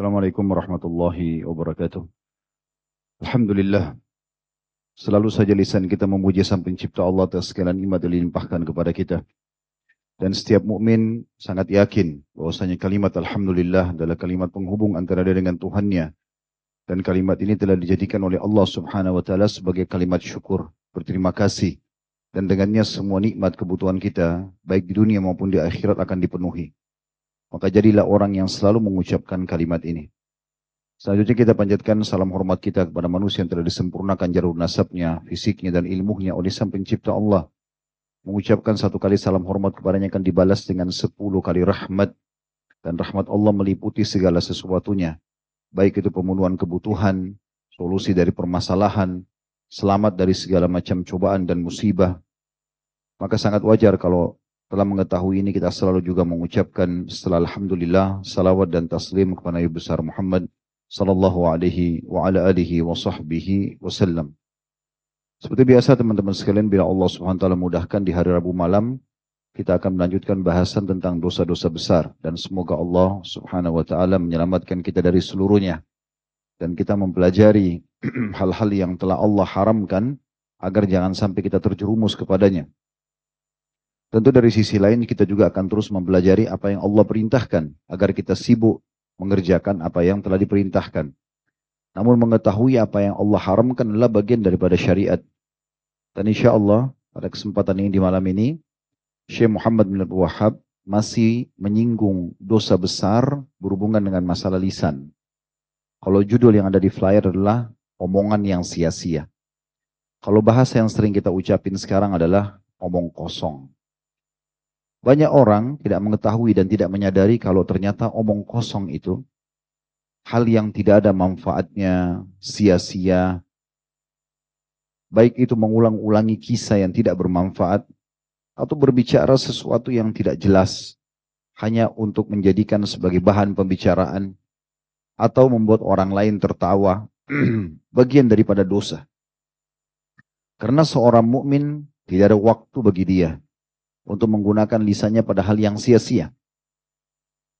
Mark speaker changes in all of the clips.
Speaker 1: Assalamualaikum warahmatullahi wabarakatuh. Alhamdulillah. Selalu saja lisan kita memuji sang pencipta Allah atas segala nikmat yang dilimpahkan kepada kita. Dan setiap mukmin sangat yakin bahwasanya kalimat Alhamdulillah adalah kalimat penghubung antara dia dengan Tuhannya. Dan kalimat ini telah dijadikan oleh Allah subhanahu wa ta'ala sebagai kalimat syukur, berterima kasih. Dan dengannya semua nikmat kebutuhan kita, baik di dunia maupun di akhirat akan dipenuhi. Maka jadilah orang yang selalu mengucapkan kalimat ini. Selanjutnya kita panjatkan salam hormat kita kepada manusia yang telah disempurnakan jalur nasabnya, fisiknya dan ilmunya oleh sang pencipta Allah. Mengucapkan satu kali salam hormat kepadanya akan dibalas dengan sepuluh kali rahmat. Dan rahmat Allah meliputi segala sesuatunya. Baik itu pemenuhan kebutuhan, solusi dari permasalahan, selamat dari segala macam cobaan dan musibah. Maka sangat wajar kalau telah mengetahui ini kita selalu juga mengucapkan setelah Alhamdulillah salawat dan taslim kepada Nabi besar Muhammad sallallahu alaihi wa ala alihi wa sahbihi wasallam. Seperti biasa teman-teman sekalian bila Allah Subhanahu wa taala mudahkan di hari Rabu malam kita akan melanjutkan bahasan tentang dosa-dosa besar dan semoga Allah Subhanahu wa taala menyelamatkan kita dari seluruhnya dan kita mempelajari hal-hal yang telah Allah haramkan agar jangan sampai kita terjerumus kepadanya. Tentu dari sisi lain kita juga akan terus mempelajari apa yang Allah perintahkan agar kita sibuk mengerjakan apa yang telah diperintahkan. Namun mengetahui apa yang Allah haramkan adalah bagian daripada syariat. Dan insya Allah pada kesempatan ini di malam ini Syekh Muhammad bin Abdul Wahab masih menyinggung dosa besar berhubungan dengan masalah lisan. Kalau judul yang ada di flyer adalah omongan yang sia-sia. Kalau bahasa yang sering kita ucapin sekarang adalah omong kosong. Banyak orang tidak mengetahui dan tidak menyadari kalau ternyata omong kosong itu hal yang tidak ada manfaatnya, sia-sia. Baik itu mengulang-ulangi kisah yang tidak bermanfaat atau berbicara sesuatu yang tidak jelas hanya untuk menjadikan sebagai bahan pembicaraan atau membuat orang lain tertawa bagian daripada dosa. Karena seorang mukmin tidak ada waktu bagi dia untuk menggunakan lisannya pada hal yang sia-sia.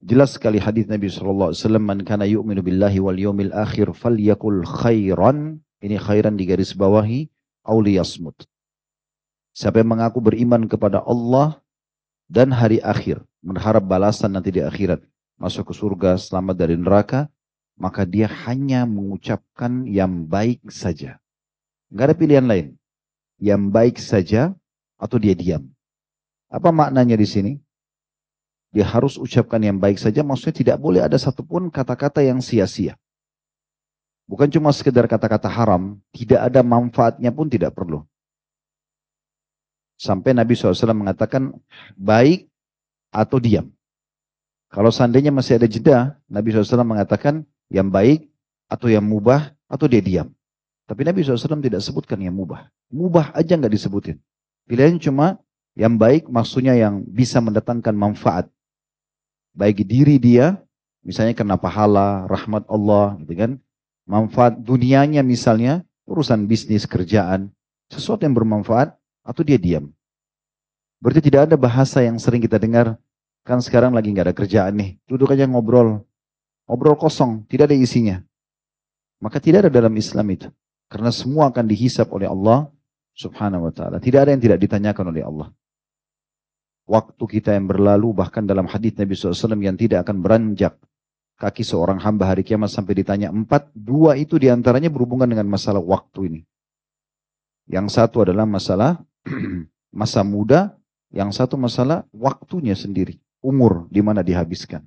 Speaker 1: Jelas sekali hadis Nabi wasallam, "Man kana yu'minu billahi wal yawmil akhir falyakul khairan." Ini khairan di garis bawahi, auli yasmut. Siapa yang mengaku beriman kepada Allah dan hari akhir, berharap balasan nanti di akhirat, masuk ke surga, selamat dari neraka, maka dia hanya mengucapkan yang baik saja. Enggak ada pilihan lain. Yang baik saja atau dia diam. Apa maknanya di sini? Dia harus ucapkan yang baik saja, maksudnya tidak boleh ada satupun kata-kata yang sia-sia. Bukan cuma sekedar kata-kata haram, tidak ada manfaatnya pun tidak perlu. Sampai Nabi SAW mengatakan baik atau diam. Kalau seandainya masih ada jeda, Nabi SAW mengatakan yang baik atau yang mubah atau dia diam. Tapi Nabi SAW tidak sebutkan yang mubah. Mubah aja nggak disebutin. Pilihan cuma yang baik maksudnya yang bisa mendatangkan manfaat. Baik diri dia, misalnya karena pahala, rahmat Allah, gitu kan. Manfaat dunianya misalnya, urusan bisnis, kerjaan, sesuatu yang bermanfaat, atau dia diam. Berarti tidak ada bahasa yang sering kita dengar, kan sekarang lagi nggak ada kerjaan nih, duduk aja ngobrol. Ngobrol kosong, tidak ada isinya. Maka tidak ada dalam Islam itu. Karena semua akan dihisap oleh Allah subhanahu wa ta'ala. Tidak ada yang tidak ditanyakan oleh Allah waktu kita yang berlalu bahkan dalam hadis Nabi SAW yang tidak akan beranjak kaki seorang hamba hari kiamat sampai ditanya empat, dua itu di antaranya berhubungan dengan masalah waktu ini. Yang satu adalah masalah masa muda, yang satu masalah waktunya sendiri, umur di mana dihabiskan.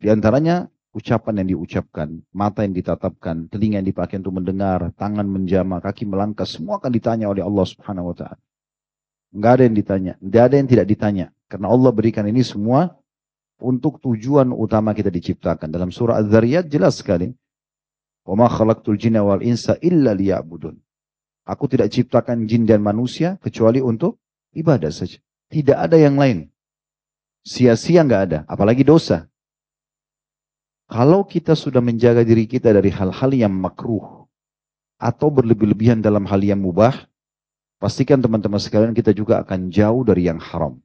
Speaker 1: Di antaranya ucapan yang diucapkan, mata yang ditatapkan, telinga yang dipakai untuk mendengar, tangan menjama, kaki melangkah, semua akan ditanya oleh Allah Subhanahu wa taala. Enggak ada yang ditanya. Enggak ada yang tidak ditanya. Karena Allah berikan ini semua untuk tujuan utama kita diciptakan. Dalam surah Az-Zariyat jelas sekali. Khalaqtul jinna wal insa illa liya'budun. Aku tidak ciptakan jin dan manusia kecuali untuk ibadah saja. Tidak ada yang lain. Sia-sia enggak ada, apalagi dosa. Kalau kita sudah menjaga diri kita dari hal-hal yang makruh atau berlebih-lebihan dalam hal yang mubah, Pastikan teman-teman sekalian kita juga akan jauh dari yang haram.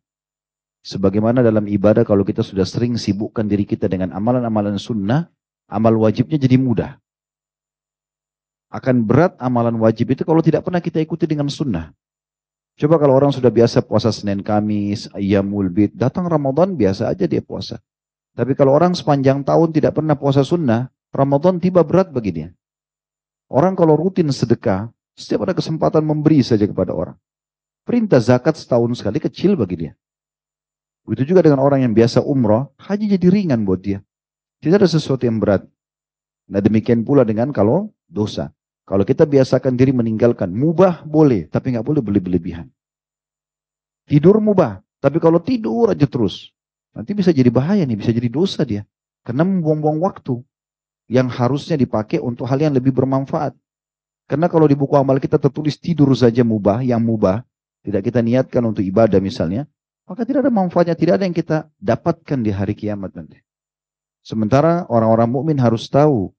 Speaker 1: Sebagaimana dalam ibadah kalau kita sudah sering sibukkan diri kita dengan amalan-amalan sunnah, amal wajibnya jadi mudah. Akan berat amalan wajib itu kalau tidak pernah kita ikuti dengan sunnah. Coba kalau orang sudah biasa puasa Senin Kamis, Ayyamul Bid, datang Ramadan biasa aja dia puasa. Tapi kalau orang sepanjang tahun tidak pernah puasa sunnah, Ramadan tiba berat bagi. Orang kalau rutin sedekah, setiap ada kesempatan memberi saja kepada orang. Perintah zakat setahun sekali kecil bagi dia. Begitu juga dengan orang yang biasa umroh, haji jadi ringan buat dia. Tidak ada sesuatu yang berat. Nah demikian pula dengan kalau dosa. Kalau kita biasakan diri meninggalkan, mubah boleh, tapi nggak boleh berlebihan. Tidur mubah, tapi kalau tidur aja terus, nanti bisa jadi bahaya nih, bisa jadi dosa dia. Karena membuang-buang waktu yang harusnya dipakai untuk hal yang lebih bermanfaat. Karena kalau di buku amal kita tertulis tidur saja mubah, yang mubah, tidak kita niatkan untuk ibadah misalnya, maka tidak ada manfaatnya, tidak ada yang kita dapatkan di hari kiamat nanti. Sementara orang-orang mukmin harus tahu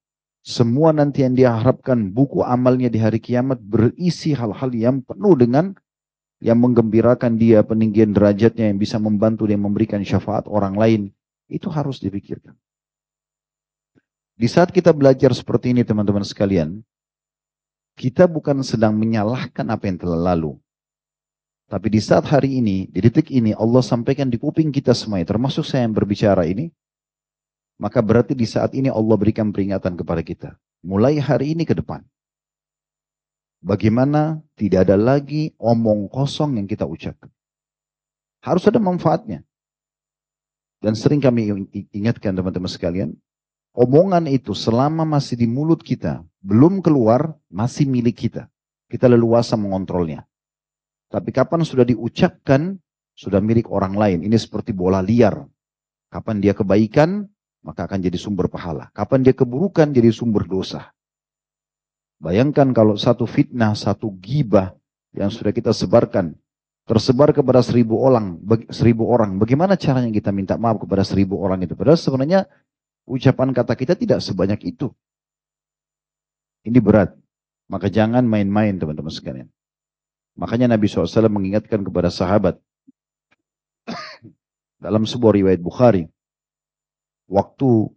Speaker 1: semua nanti yang dia harapkan buku amalnya di hari kiamat berisi hal-hal yang penuh dengan yang menggembirakan dia, peninggian derajatnya yang bisa membantu dia memberikan syafaat orang lain. Itu harus dipikirkan. Di saat kita belajar seperti ini teman-teman sekalian, kita bukan sedang menyalahkan apa yang telah lalu. Tapi di saat hari ini, di detik ini Allah sampaikan di kuping kita semuanya, termasuk saya yang berbicara ini, maka berarti di saat ini Allah berikan peringatan kepada kita. Mulai hari ini ke depan. Bagaimana tidak ada lagi omong kosong yang kita ucapkan. Harus ada manfaatnya. Dan sering kami ingatkan teman-teman sekalian, omongan itu selama masih di mulut kita, belum keluar, masih milik kita. Kita leluasa mengontrolnya. Tapi kapan sudah diucapkan, sudah milik orang lain. Ini seperti bola liar. Kapan dia kebaikan, maka akan jadi sumber pahala. Kapan dia keburukan jadi sumber dosa. Bayangkan kalau satu fitnah, satu gibah yang sudah kita sebarkan, tersebar kepada seribu orang, seribu orang. Bagaimana caranya kita minta maaf kepada seribu orang itu? Padahal sebenarnya ucapan kata kita tidak sebanyak itu. Ini berat. Maka jangan main-main teman-teman sekalian. Makanya Nabi SAW mengingatkan kepada sahabat. dalam sebuah riwayat Bukhari waktu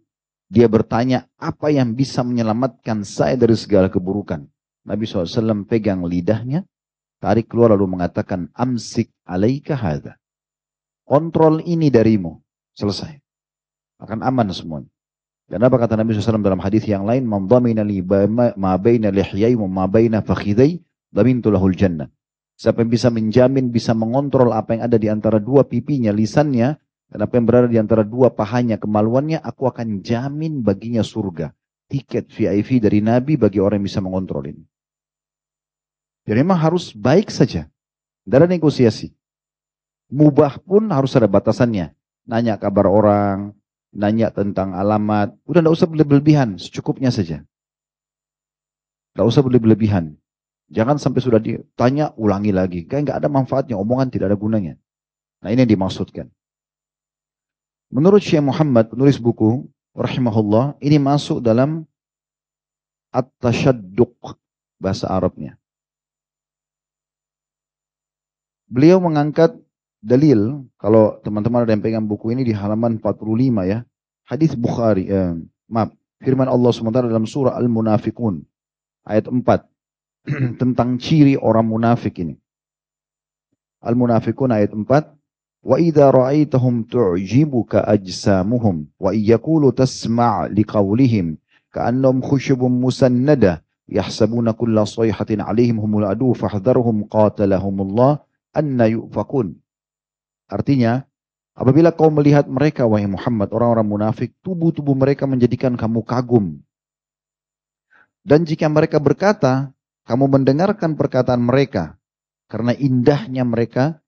Speaker 1: dia bertanya apa yang bisa menyelamatkan saya dari segala keburukan. Nabi SAW pegang lidahnya, tarik keluar lalu mengatakan, amsik alaika hadha. Kontrol ini darimu. Selesai. Akan aman semuanya. Dan apa kata Nabi SAW dalam hadis yang lain, "Mamdamina li ma baina lihyai wa ma baina fakhidai, damintu lahul jannah." Siapa yang bisa menjamin, bisa mengontrol apa yang ada di antara dua pipinya, lisannya, dan apa yang berada di antara dua pahanya kemaluannya, aku akan jamin baginya surga. Tiket VIP dari Nabi bagi orang yang bisa mengontrol ini. Jadi memang harus baik saja. Tidak ada negosiasi. Mubah pun harus ada batasannya. Nanya kabar orang, nanya tentang alamat. Udah tidak usah berlebihan, secukupnya saja. Tidak usah berlebihan. Jangan sampai sudah ditanya, ulangi lagi. Kayak nggak ada manfaatnya, omongan tidak ada gunanya. Nah ini yang dimaksudkan. Menurut Syekh Muhammad, penulis buku, rahimahullah, ini masuk dalam at-tashadduq, bahasa Arabnya. Beliau mengangkat dalil, kalau teman-teman ada yang pegang buku ini di halaman 45 ya, Hadis Bukhari, eh, maaf, firman Allah sementara dalam surah Al-Munafikun ayat 4 tentang ciri orang munafik ini. Al-Munafikun ayat 4 Wa idza ra'aitahum tu'jibuka ajsamuhum wa yaqulu tasma' liqawlihim ka'annahum khushubun musannadah yahsabuna kulla sayhatin 'alaihim humul adu fahdharhum qatalahumullah anna yufakun. Artinya, apabila kau melihat mereka, wahai Muhammad, orang-orang munafik, tubuh-tubuh mereka menjadikan kamu kagum. Dan jika mereka berkata, kamu mendengarkan perkataan mereka, karena indahnya mereka,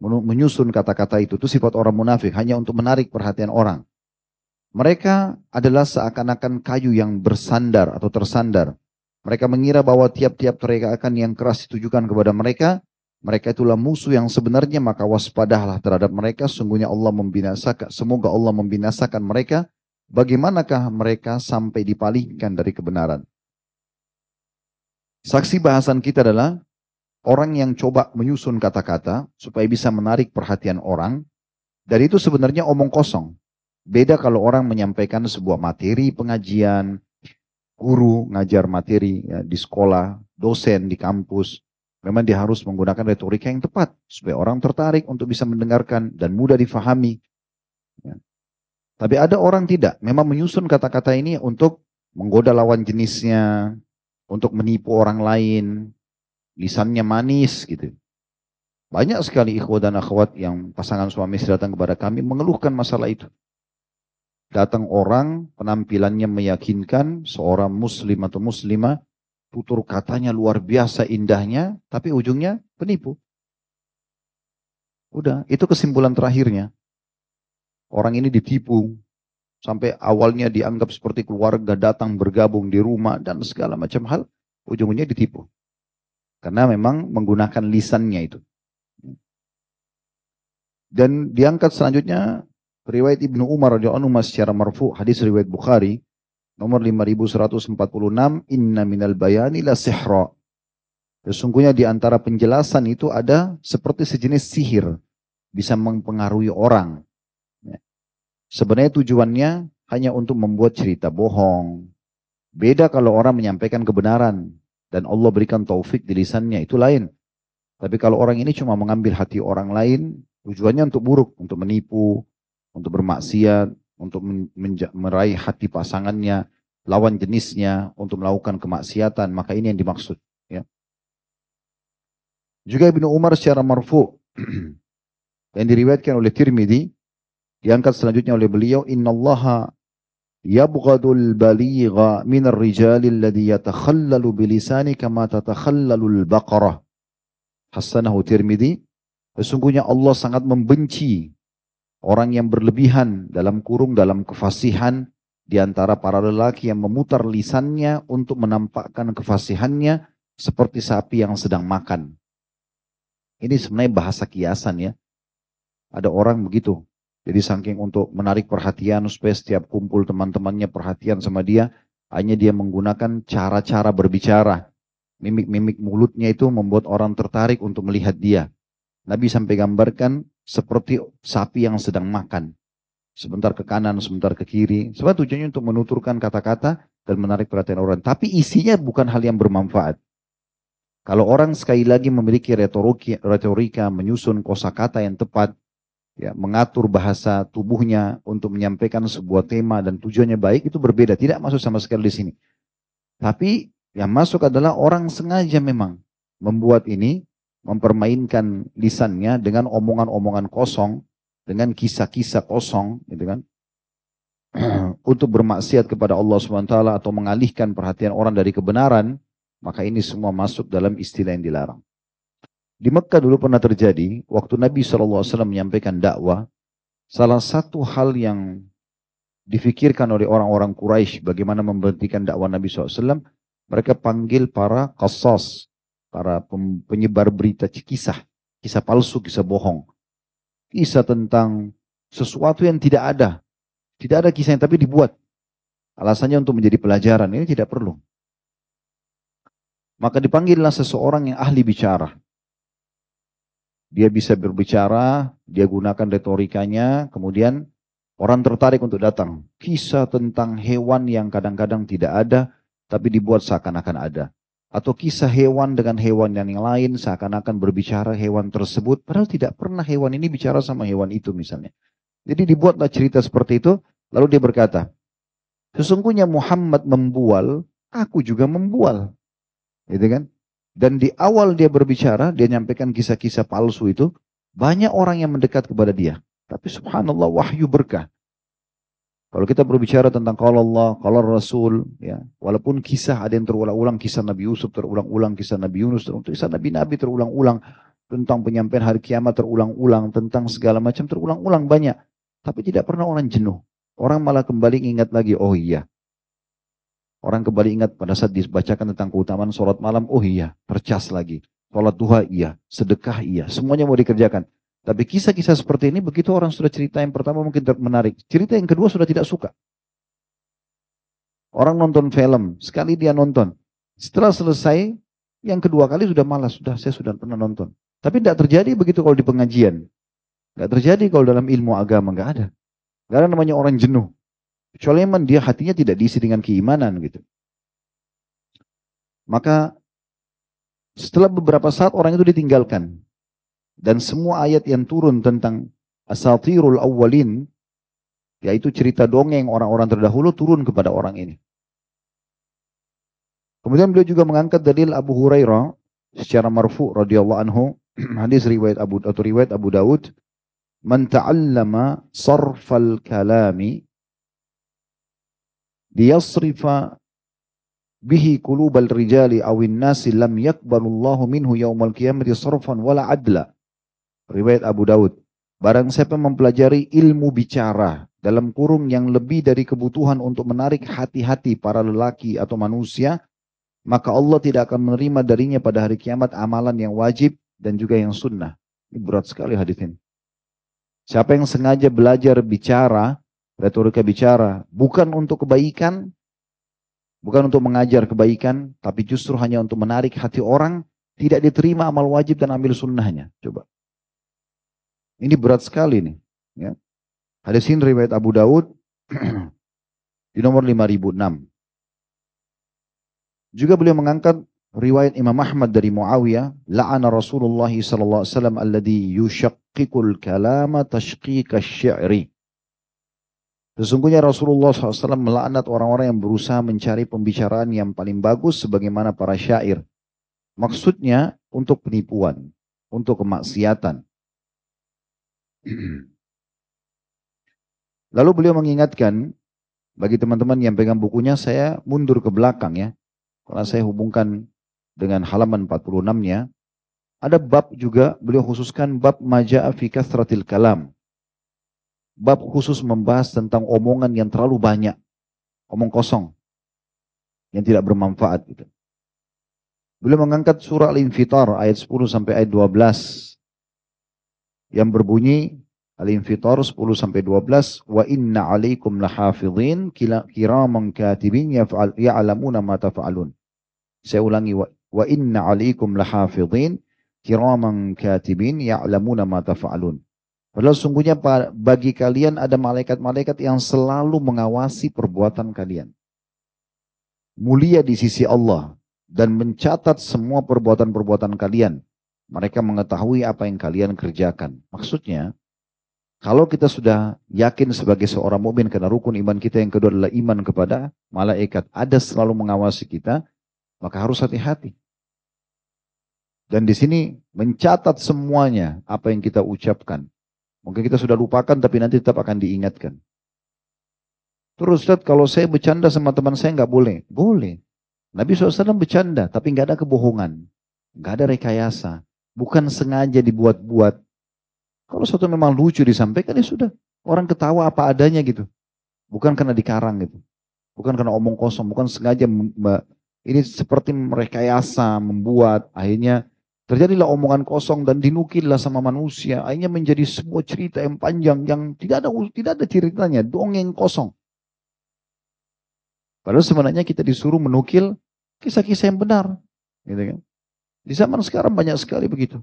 Speaker 1: menyusun kata-kata itu. Itu sifat orang munafik, hanya untuk menarik perhatian orang. Mereka adalah seakan-akan kayu yang bersandar atau tersandar. Mereka mengira bahwa tiap-tiap teriakan yang keras ditujukan kepada mereka, mereka itulah musuh yang sebenarnya maka waspadalah terhadap mereka. Sungguhnya Allah membinasakan, semoga Allah membinasakan mereka. Bagaimanakah mereka sampai dipalingkan dari kebenaran? Saksi bahasan kita adalah orang yang coba menyusun kata-kata supaya bisa menarik perhatian orang, dan itu sebenarnya omong kosong. Beda kalau orang menyampaikan sebuah materi pengajian, guru ngajar materi ya, di sekolah, dosen di kampus. Memang dia harus menggunakan retorika yang tepat supaya orang tertarik untuk bisa mendengarkan dan mudah difahami. Ya. Tapi ada orang tidak, memang menyusun kata-kata ini untuk menggoda lawan jenisnya, untuk menipu orang lain, lisannya manis gitu. Banyak sekali ikhwah dan akhwat yang pasangan suami istri datang kepada kami mengeluhkan masalah itu. Datang orang penampilannya meyakinkan seorang muslim atau muslimah, tutur katanya luar biasa indahnya, tapi ujungnya penipu. Udah, itu kesimpulan terakhirnya. Orang ini ditipu, sampai awalnya dianggap seperti keluarga datang bergabung di rumah dan segala macam hal, ujung-ujungnya ditipu. Karena memang menggunakan lisannya itu. Dan diangkat selanjutnya riwayat Ibnu Umar radhiyallahu anhu secara marfu hadis riwayat Bukhari nomor 5146 inna minal bayani la sihra. Sesungguhnya di antara penjelasan itu ada seperti sejenis sihir bisa mempengaruhi orang. Ya. Sebenarnya tujuannya hanya untuk membuat cerita bohong. Beda kalau orang menyampaikan kebenaran dan Allah berikan taufik di lisannya itu lain. Tapi kalau orang ini cuma mengambil hati orang lain, Tujuannya untuk buruk, untuk menipu, untuk bermaksiat, untuk meraih hati pasangannya, lawan jenisnya, untuk melakukan kemaksiatan. Maka ini yang dimaksud. Ya. Juga Ibnu Umar secara marfu yang diriwayatkan oleh Tirmidzi diangkat selanjutnya oleh beliau innallaha yabghadul baligha min ar-rijali alladhi yatakhallalu bilisani kama tatakhallalu al-baqarah hasanahu Tirmidzi Sesungguhnya Allah sangat membenci orang yang berlebihan dalam kurung dalam kefasihan di antara para lelaki yang memutar lisannya untuk menampakkan kefasihannya seperti sapi yang sedang makan. Ini sebenarnya bahasa kiasan ya. Ada orang begitu. Jadi saking untuk menarik perhatian supaya setiap kumpul teman-temannya perhatian sama dia, hanya dia menggunakan cara-cara berbicara. Mimik-mimik mulutnya itu membuat orang tertarik untuk melihat dia. Nabi sampai gambarkan seperti sapi yang sedang makan. Sebentar ke kanan, sebentar ke kiri. Sebab tujuannya untuk menuturkan kata-kata dan menarik perhatian orang. Tapi isinya bukan hal yang bermanfaat. Kalau orang sekali lagi memiliki retorika, retorika menyusun kosakata yang tepat, ya, mengatur bahasa tubuhnya untuk menyampaikan sebuah tema dan tujuannya baik, itu berbeda. Tidak masuk sama sekali di sini. Tapi yang masuk adalah orang sengaja memang membuat ini mempermainkan lisannya dengan omongan-omongan kosong, dengan kisah-kisah kosong, gitu kan? untuk bermaksiat kepada Allah SWT atau mengalihkan perhatian orang dari kebenaran, maka ini semua masuk dalam istilah yang dilarang. Di Mekah dulu pernah terjadi, waktu Nabi SAW menyampaikan dakwah, salah satu hal yang difikirkan oleh orang-orang Quraisy bagaimana memberhentikan dakwah Nabi SAW, mereka panggil para qasas, para penyebar berita kisah, kisah palsu, kisah bohong. Kisah tentang sesuatu yang tidak ada. Tidak ada kisah yang tapi dibuat. Alasannya untuk menjadi pelajaran, ini tidak perlu. Maka dipanggillah seseorang yang ahli bicara. Dia bisa berbicara, dia gunakan retorikanya, kemudian orang tertarik untuk datang. Kisah tentang hewan yang kadang-kadang tidak ada, tapi dibuat seakan-akan ada atau kisah hewan dengan hewan yang lain seakan-akan berbicara hewan tersebut padahal tidak pernah hewan ini bicara sama hewan itu misalnya. Jadi dibuatlah cerita seperti itu lalu dia berkata, sesungguhnya Muhammad membual, aku juga membual. Gitu kan? Dan di awal dia berbicara, dia nyampaikan kisah-kisah palsu itu, banyak orang yang mendekat kepada dia. Tapi subhanallah wahyu berkah. Kalau kita berbicara tentang kalau Allah, kalau Rasul, ya, walaupun kisah ada yang terulang-ulang, kisah Nabi Yusuf terulang-ulang, kisah Nabi Yunus terulang, kisah Nabi-Nabi terulang-ulang, tentang penyampaian hari kiamat terulang-ulang, tentang segala macam terulang-ulang banyak. Tapi tidak pernah orang jenuh. Orang malah kembali ingat lagi, oh iya. Orang kembali ingat pada saat dibacakan tentang keutamaan sholat malam, oh iya, percas lagi. Sholat duha iya, sedekah iya, semuanya mau dikerjakan. Tapi kisah-kisah seperti ini begitu orang sudah cerita yang pertama mungkin menarik. Cerita yang kedua sudah tidak suka. Orang nonton film, sekali dia nonton. Setelah selesai, yang kedua kali sudah malas. Sudah, saya sudah pernah nonton. Tapi tidak terjadi begitu kalau di pengajian. Tidak terjadi kalau dalam ilmu agama, nggak ada. Gak ada namanya orang jenuh. Kecuali memang dia hatinya tidak diisi dengan keimanan gitu. Maka setelah beberapa saat orang itu ditinggalkan. Dan semua ayat yang turun tentang asatirul awwalin, yaitu cerita dongeng orang-orang terdahulu turun kepada orang ini. Kemudian beliau juga mengangkat dalil Abu Hurairah secara marfu radhiyallahu anhu hadis riwayat Abu atau riwayat Abu Daud man ta'allama sarfal kalami liyasrifa bihi qulubal rijali awin nasi lam yakbalullahu minhu yaumal qiyamati sarfan wala adla riwayat Abu Daud barang siapa mempelajari ilmu bicara dalam kurung yang lebih dari kebutuhan untuk menarik hati-hati para lelaki atau manusia maka Allah tidak akan menerima darinya pada hari kiamat amalan yang wajib dan juga yang sunnah. Ini berat sekali hadis ini. Siapa yang sengaja belajar bicara, retorika bicara, bukan untuk kebaikan, bukan untuk mengajar kebaikan, tapi justru hanya untuk menarik hati orang, tidak diterima amal wajib dan ambil sunnahnya. Coba. Ini berat sekali nih. Ya. Hadis ini riwayat Abu Daud di nomor 5006. Juga beliau mengangkat riwayat Imam Ahmad dari Muawiyah, la'ana Rasulullah sallallahu alaihi wasallam alladhi yushaqqiqul kalama tashqiqa syi'ri. Sesungguhnya Rasulullah SAW melaknat orang-orang yang berusaha mencari pembicaraan yang paling bagus sebagaimana para syair. Maksudnya untuk penipuan, untuk kemaksiatan. Lalu beliau mengingatkan bagi teman-teman yang pegang bukunya, saya mundur ke belakang ya. Kalau saya hubungkan dengan halaman 46-nya, ada bab juga beliau khususkan bab maja'a fi kathratil kalam. Bab khusus membahas tentang omongan yang terlalu banyak. Omong kosong. Yang tidak bermanfaat. Gitu. Beliau mengangkat surah Al-Infitar ayat 10 sampai ayat 12. Yang berbunyi Al-Infitar 10 sampai 12 wa inna alaikum lahafidhin kiraman katibin ya'lamuna ma taf'alun. Saya ulangi wa, wa inna alaikum lahafidhin kiraman katibin ya'lamuna ma taf'alun. Padahal sungguhnya bagi kalian ada malaikat-malaikat yang selalu mengawasi perbuatan kalian. Mulia di sisi Allah dan mencatat semua perbuatan-perbuatan kalian. Mereka mengetahui apa yang kalian kerjakan. Maksudnya, kalau kita sudah yakin sebagai seorang mukmin karena rukun iman kita yang kedua adalah iman kepada malaikat, ada selalu mengawasi kita, maka harus hati-hati. Dan di sini mencatat semuanya apa yang kita ucapkan. Mungkin kita sudah lupakan tapi nanti tetap akan diingatkan. Terus Ustaz, kalau saya bercanda sama teman saya nggak boleh. Boleh. Nabi SAW bercanda tapi nggak ada kebohongan. nggak ada rekayasa. Bukan sengaja dibuat-buat. Kalau sesuatu memang lucu disampaikan ya sudah. Orang ketawa apa adanya gitu. Bukan karena dikarang gitu. Bukan karena omong kosong. Bukan sengaja ini seperti merekayasa, membuat. Akhirnya terjadilah omongan kosong dan dinukillah sama manusia. Akhirnya menjadi sebuah cerita yang panjang yang tidak ada tidak ada ceritanya. Dongeng kosong. Padahal sebenarnya kita disuruh menukil kisah-kisah yang benar. Gitu kan. Di zaman sekarang banyak sekali begitu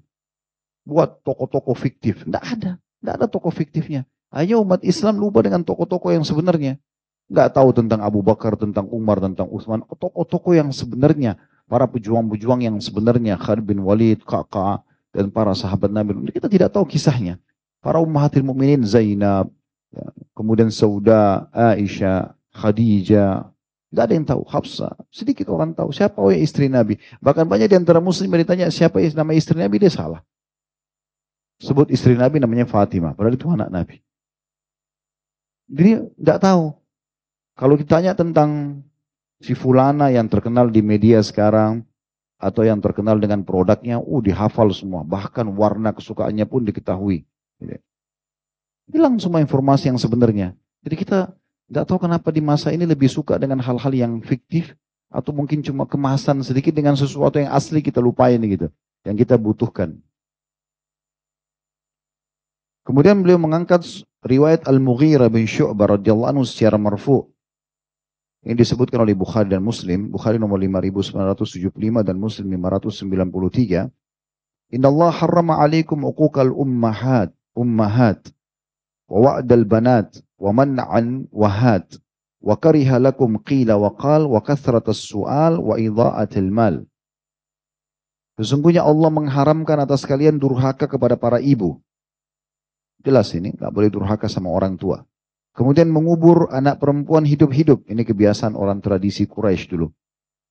Speaker 1: buat toko-toko fiktif. Tidak ada. Tidak ada toko fiktifnya. Hanya umat Islam lupa dengan toko-toko yang sebenarnya. Nggak tahu tentang Abu Bakar, tentang Umar, tentang Utsman. Toko-toko yang sebenarnya. Para pejuang-pejuang yang sebenarnya. Khalid bin Walid, Kakak, dan para sahabat Nabi. Kita tidak tahu kisahnya. Para ummahatil mu'minin Zainab, ya, kemudian Sauda, Aisyah, Khadijah, Gak ada yang tahu. Hafsa. Sedikit orang tahu. Siapa oh ya istri Nabi. Bahkan banyak di antara muslim yang ditanya siapa nama istri Nabi. Dia salah sebut istri Nabi namanya Fatimah. Padahal itu anak Nabi. Jadi tidak tahu. Kalau ditanya tentang si Fulana yang terkenal di media sekarang, atau yang terkenal dengan produknya, uh dihafal semua. Bahkan warna kesukaannya pun diketahui. Hilang semua informasi yang sebenarnya. Jadi kita tidak tahu kenapa di masa ini lebih suka dengan hal-hal yang fiktif, atau mungkin cuma kemasan sedikit dengan sesuatu yang asli kita lupain gitu. Yang kita butuhkan. Kemudian beliau mengangkat riwayat Al-Mughirah bin Syu'bah radhiyallahu anhu secara marfu. Ini disebutkan oleh Bukhari dan Muslim. Bukhari nomor 5975 dan Muslim 593. Inna Allah harrama alaikum uquqal ummahat, ummahat, wa wa'dal banat, wa man'an wa had wa kariha lakum qila wa qal wa kathratas su'al wa idha'atil mal. Sesungguhnya Allah mengharamkan atas kalian durhaka kepada para ibu. Jelas ini, nggak boleh durhaka sama orang tua. Kemudian mengubur anak perempuan hidup-hidup. Ini kebiasaan orang tradisi Quraisy dulu.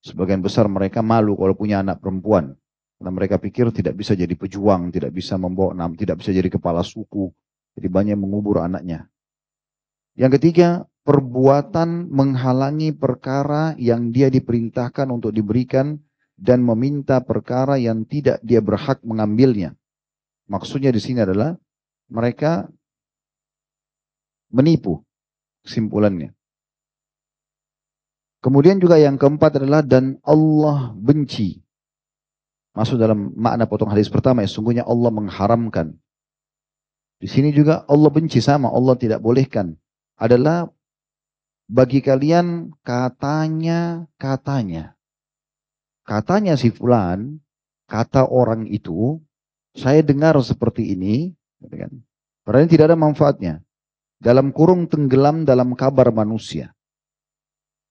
Speaker 1: Sebagian besar mereka malu kalau punya anak perempuan. Karena mereka pikir tidak bisa jadi pejuang, tidak bisa membawa nam, tidak bisa jadi kepala suku. Jadi banyak mengubur anaknya. Yang ketiga, perbuatan menghalangi perkara yang dia diperintahkan untuk diberikan dan meminta perkara yang tidak dia berhak mengambilnya. Maksudnya di sini adalah mereka menipu kesimpulannya. Kemudian juga yang keempat adalah dan Allah benci. Masuk dalam makna potong hadis pertama ya, sungguhnya Allah mengharamkan. Di sini juga Allah benci sama, Allah tidak bolehkan. Adalah bagi kalian katanya, katanya. Katanya si fulan, kata orang itu, saya dengar seperti ini, gitu kan. Padahal tidak ada manfaatnya. Dalam kurung tenggelam dalam kabar manusia.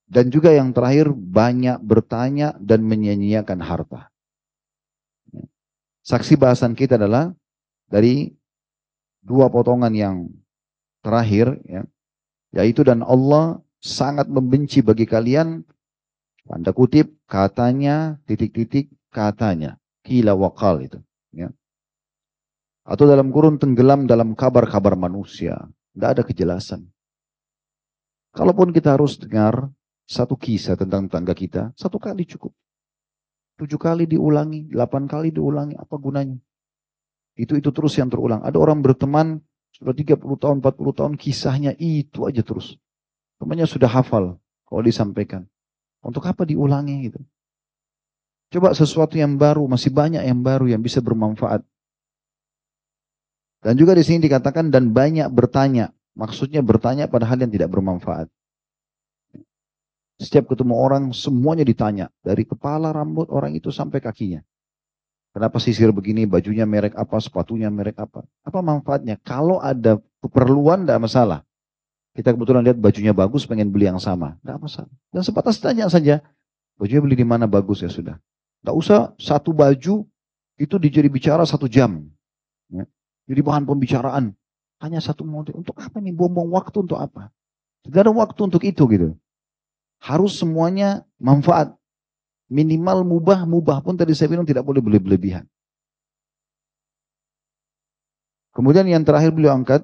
Speaker 1: Dan juga yang terakhir, banyak bertanya dan menyanyiakan harta. Saksi bahasan kita adalah dari dua potongan yang terakhir, ya, yaitu dan Allah sangat membenci bagi kalian, tanda kutip, katanya, titik-titik, katanya. Kila wakal itu. Ya. Atau dalam kurun tenggelam dalam kabar-kabar manusia. Tidak ada kejelasan. Kalaupun kita harus dengar satu kisah tentang tangga kita, satu kali cukup. Tujuh kali diulangi, delapan kali diulangi, apa gunanya? Itu itu terus yang terulang. Ada orang berteman sudah 30 tahun, 40 tahun, kisahnya itu aja terus. Temannya sudah hafal kalau disampaikan. Untuk apa diulangi gitu? Coba sesuatu yang baru, masih banyak yang baru yang bisa bermanfaat. Dan juga di sini dikatakan dan banyak bertanya. Maksudnya bertanya pada hal yang tidak bermanfaat. Setiap ketemu orang semuanya ditanya. Dari kepala rambut orang itu sampai kakinya. Kenapa sisir begini, bajunya merek apa, sepatunya merek apa. Apa manfaatnya? Kalau ada keperluan tidak masalah. Kita kebetulan lihat bajunya bagus, pengen beli yang sama. Tidak masalah. Dan sebatas tanya saja, bajunya beli di mana bagus ya sudah. Tidak usah satu baju itu dijadi bicara satu jam. Ya. Jadi bahan pembicaraan. Hanya satu model. Untuk apa nih? Buang-buang waktu untuk apa? Tidak ada waktu untuk itu gitu. Harus semuanya manfaat. Minimal mubah, mubah pun tadi saya bilang tidak boleh berlebihan. Kemudian yang terakhir beliau angkat,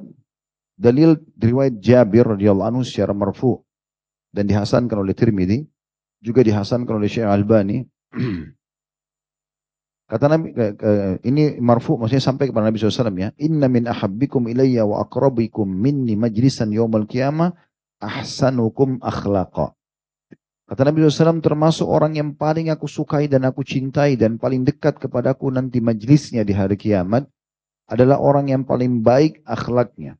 Speaker 1: dalil riwayat Jabir radhiyallahu anhu secara marfu dan dihasankan oleh Tirmidzi juga dihasankan oleh Syekh Albani kata Nabi ini marfu maksudnya sampai kepada Nabi SAW ya. Inna min ahabbikum ilayya wa akrabikum minni majlisan yawmal qiyamah ahsanukum akhlaqa kata Nabi SAW termasuk orang yang paling aku sukai dan aku cintai dan paling dekat kepadaku nanti majlisnya di hari kiamat adalah orang yang paling baik akhlaknya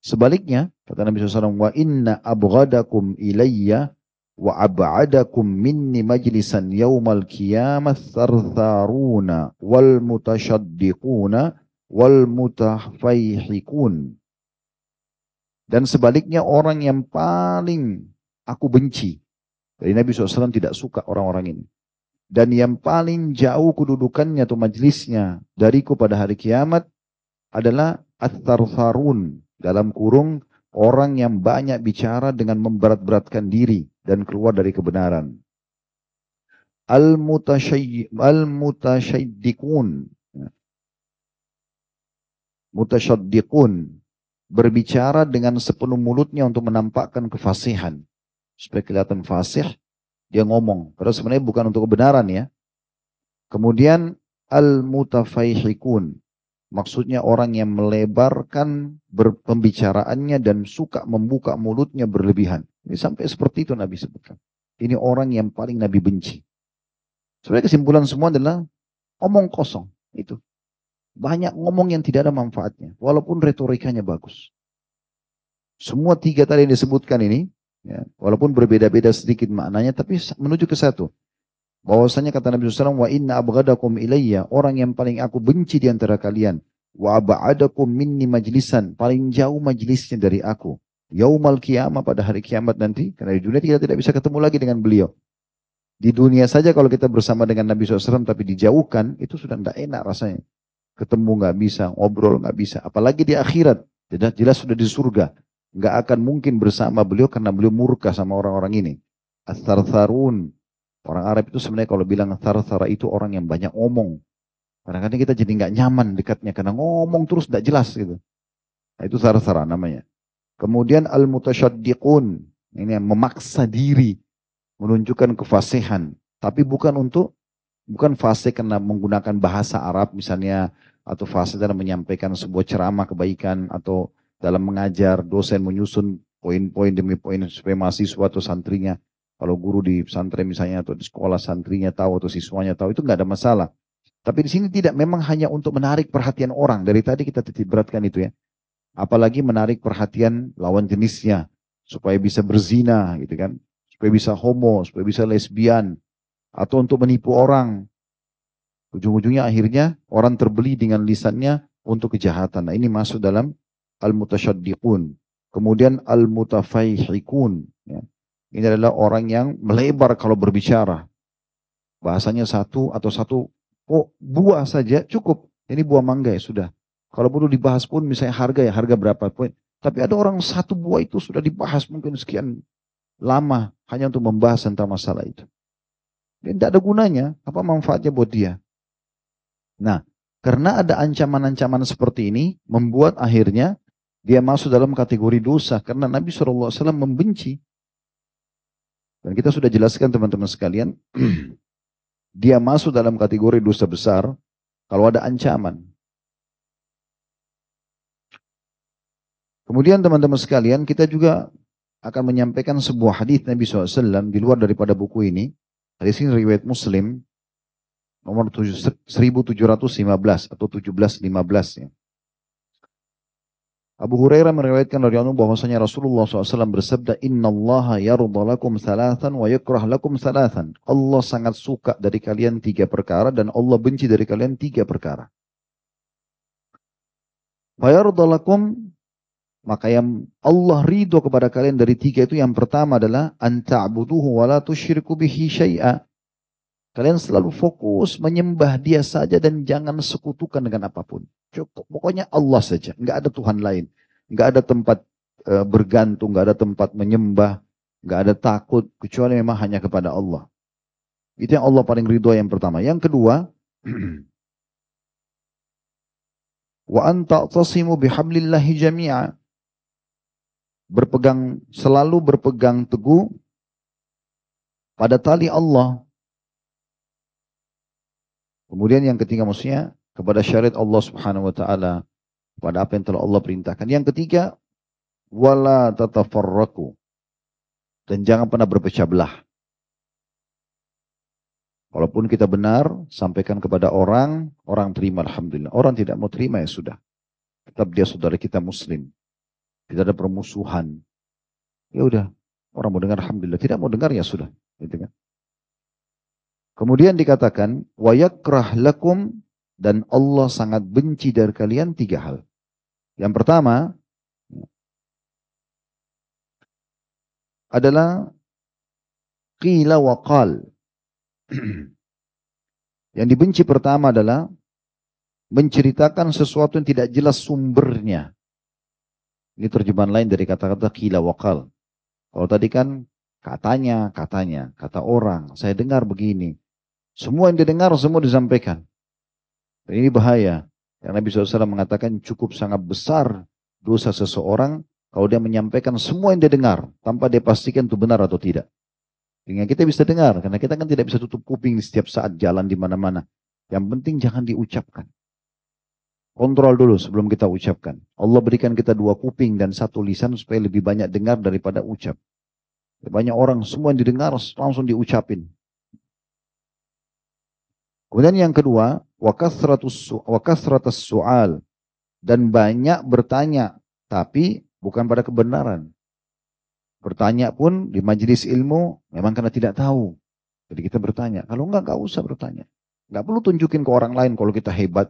Speaker 1: Sebaliknya, kata Nabi SAW, wa inna abghadakum ilayya wa ab'adakum minni majlisan yawmal qiyamah thartharuna wal mutashaddiquna wal mutafayhikun. Dan sebaliknya orang yang paling aku benci. Dari Nabi SAW tidak suka orang-orang ini. Dan yang paling jauh kedudukannya atau majlisnya dariku pada hari kiamat adalah at-thartharun dalam kurung orang yang banyak bicara dengan memberat-beratkan diri dan keluar dari kebenaran. Al-mutasyaddiqun. Mutasyaddiqun. Berbicara dengan sepenuh mulutnya untuk menampakkan kefasihan. Supaya kelihatan fasih, dia ngomong. Padahal sebenarnya bukan untuk kebenaran ya. Kemudian al-mutafaihikun. Maksudnya orang yang melebarkan pembicaraannya dan suka membuka mulutnya berlebihan. Ini sampai seperti itu Nabi sebutkan. Ini orang yang paling Nabi benci. Sebenarnya kesimpulan semua adalah omong kosong. Itu. Banyak ngomong yang tidak ada manfaatnya. Walaupun retorikanya bagus. Semua tiga tadi yang disebutkan ini. Ya, walaupun berbeda-beda sedikit maknanya. Tapi menuju ke satu. Bahwasanya kata Nabi SAW, wa inna abghadakum ilayya, orang yang paling aku benci di antara kalian, wa aba'adakum minni majlisan, paling jauh majlisnya dari aku. Yaumal kiamah pada hari kiamat nanti, karena di dunia kita tidak bisa ketemu lagi dengan beliau. Di dunia saja kalau kita bersama dengan Nabi SAW tapi dijauhkan, itu sudah tidak enak rasanya. Ketemu nggak bisa, ngobrol nggak bisa. Apalagi di akhirat, jelas, jelas sudah di surga. Nggak akan mungkin bersama beliau karena beliau murka sama orang-orang ini. As-sartharun. Orang Arab itu sebenarnya kalau bilang sarthara itu orang yang banyak ngomong. Kadang-kadang kita jadi nggak nyaman dekatnya karena ngomong terus tidak jelas gitu. Nah, itu sarthara namanya. Kemudian al-mutasyaddiqun. Ini yang memaksa diri. Menunjukkan kefasihan. Tapi bukan untuk, bukan fasih karena menggunakan bahasa Arab misalnya. Atau fasih dalam menyampaikan sebuah ceramah kebaikan. Atau dalam mengajar dosen menyusun poin-poin demi poin supaya mahasiswa atau santrinya. Kalau guru di pesantren misalnya atau di sekolah santrinya tahu atau siswanya tahu itu nggak ada masalah. Tapi di sini tidak memang hanya untuk menarik perhatian orang. Dari tadi kita titik beratkan itu ya. Apalagi menarik perhatian lawan jenisnya. Supaya bisa berzina gitu kan. Supaya bisa homo, supaya bisa lesbian. Atau untuk menipu orang. Ujung-ujungnya akhirnya orang terbeli dengan lisannya untuk kejahatan. Nah ini masuk dalam al-mutasyaddiqun. Kemudian al-mutafaihikun. Ya. Ini adalah orang yang melebar kalau berbicara. Bahasanya satu atau satu Oh buah saja cukup. Ini buah mangga ya sudah. Kalau perlu dibahas pun misalnya harga ya harga berapa pun. Tapi ada orang satu buah itu sudah dibahas mungkin sekian lama hanya untuk membahas tentang masalah itu. Dan tidak ada gunanya. Apa manfaatnya buat dia? Nah, karena ada ancaman-ancaman seperti ini, membuat akhirnya dia masuk dalam kategori dosa. Karena Nabi SAW membenci. Dan kita sudah jelaskan teman-teman sekalian, dia masuk dalam kategori dosa besar kalau ada ancaman. Kemudian teman-teman sekalian, kita juga akan menyampaikan sebuah hadis Nabi SAW di luar daripada buku ini. Hadis ini riwayat Muslim nomor 1715 atau 1715 ya. Abu Hurairah meriwayatkan dari Allah bahwasanya Rasulullah SAW bersabda, Inna Allah yarda lakum salatan wa yakrah lakum salatan. Allah sangat suka dari kalian tiga perkara dan Allah benci dari kalian tiga perkara. Fayarda lakum maka yang Allah ridho kepada kalian dari tiga itu yang pertama adalah anta'buduhu wa la tusyriku bihi syai'a. Kalian selalu fokus menyembah dia saja dan jangan sekutukan dengan apa pun. Cukup. Pokoknya Allah saja. Nggak ada Tuhan lain. Nggak ada tempat e, bergantung. Nggak ada tempat menyembah. Nggak ada takut. Kecuali memang hanya kepada Allah. Itu yang Allah paling ridho yang pertama. Yang kedua. Wa anta tasimu bihablillahi jami'a. Berpegang, selalu berpegang teguh pada tali Allah. Kemudian yang ketiga maksudnya kepada syariat Allah Subhanahu wa taala pada apa yang telah Allah perintahkan. Yang ketiga, wala tatafarraqu. Dan jangan pernah berpecah belah. Walaupun kita benar, sampaikan kepada orang, orang terima Alhamdulillah. Orang tidak mau terima ya sudah. Tetap dia saudara kita muslim. Tidak ada permusuhan. Ya udah, orang mau dengar Alhamdulillah. Tidak mau dengar ya sudah. Gitu kan? Kemudian dikatakan, wayakrah lakum dan Allah sangat benci dari kalian tiga hal. Yang pertama adalah qila wa qal. Yang dibenci pertama adalah menceritakan sesuatu yang tidak jelas sumbernya. Ini terjemahan lain dari kata-kata qila wa qal. Kalau tadi kan katanya, katanya, kata orang, saya dengar begini. Semua yang didengar semua disampaikan. Dan ini bahaya. Karena Nabi SAW mengatakan cukup sangat besar dosa seseorang kalau dia menyampaikan semua yang dia dengar tanpa dia pastikan itu benar atau tidak. Dengan kita bisa dengar, karena kita kan tidak bisa tutup kuping di setiap saat jalan di mana-mana. Yang penting jangan diucapkan. Kontrol dulu sebelum kita ucapkan. Allah berikan kita dua kuping dan satu lisan supaya lebih banyak dengar daripada ucap. Banyak orang semua yang didengar langsung diucapin. Kemudian yang kedua, wakasratus su'al. Dan banyak bertanya, tapi bukan pada kebenaran. Bertanya pun di majelis ilmu memang karena tidak tahu. Jadi kita bertanya. Kalau enggak, enggak usah bertanya. Enggak perlu tunjukin ke orang lain kalau kita hebat.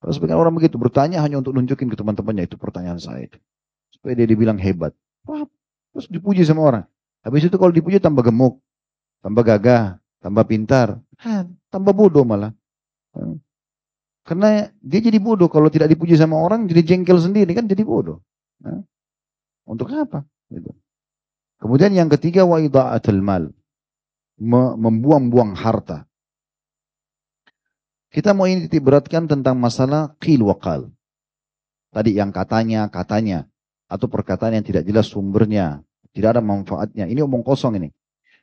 Speaker 1: Kalau sebagian orang begitu bertanya hanya untuk nunjukin ke teman-temannya itu pertanyaan saya itu. Supaya dia dibilang hebat. Wah, terus dipuji sama orang. Habis itu kalau dipuji tambah gemuk, tambah gagah, tambah pintar, tambah bodoh malah. Karena dia jadi bodoh kalau tidak dipuji sama orang jadi jengkel sendiri kan jadi bodoh. Untuk apa? Gitu. Kemudian yang ketiga wa ida'atul mal. Membuang-buang harta. Kita mau ini titik beratkan tentang masalah qil wakal. Tadi yang katanya, katanya. Atau perkataan yang tidak jelas sumbernya. Tidak ada manfaatnya. Ini omong kosong ini.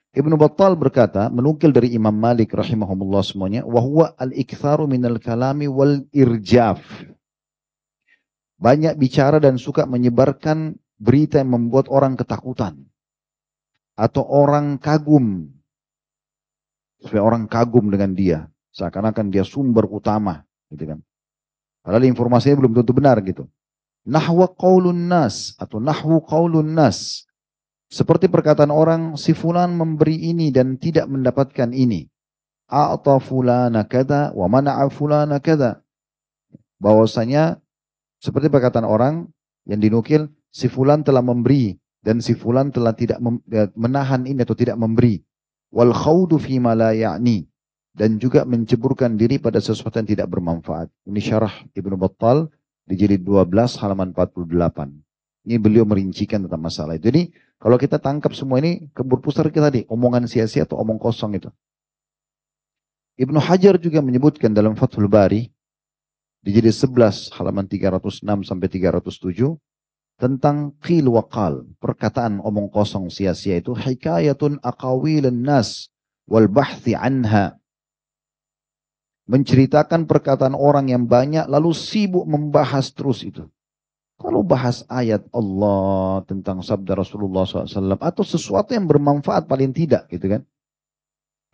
Speaker 1: Ibnu Battal berkata, menukil dari Imam Malik rahimahumullah semuanya, wahwa al-iktharu minal kalami wal irjaf. Banyak bicara dan suka menyebarkan berita yang membuat orang ketakutan. Atau orang kagum. Supaya orang kagum dengan dia. Seakan-akan dia sumber utama. Gitu kan. Padahal informasinya belum tentu benar gitu. Nahwa qaulun nas atau nahwu qaulun nas seperti perkataan orang, si fulan memberi ini dan tidak mendapatkan ini. A'ta fulana kada wa mana'a fulana kada. Bahwasanya seperti perkataan orang yang dinukil, si fulan telah memberi dan si fulan telah tidak ya, menahan ini atau tidak memberi. Wal khawdu fi ma la ya'ni. Dan juga menceburkan diri pada sesuatu yang tidak bermanfaat. Ini syarah Ibnu Battal di jilid 12 halaman 48. Ini beliau merincikan tentang masalah itu. Jadi kalau kita tangkap semua ini, kebur pusar kita tadi, omongan sia-sia atau omong kosong itu. Ibnu Hajar juga menyebutkan dalam Fathul Bari, di jilid 11 halaman 306 sampai 307, tentang qil waqal, perkataan omong kosong sia-sia itu, hikayatun aqawilun nas wal bahthi anha. Menceritakan perkataan orang yang banyak lalu sibuk membahas terus itu. Kalau bahas ayat Allah tentang sabda Rasulullah SAW atau sesuatu yang bermanfaat paling tidak gitu kan.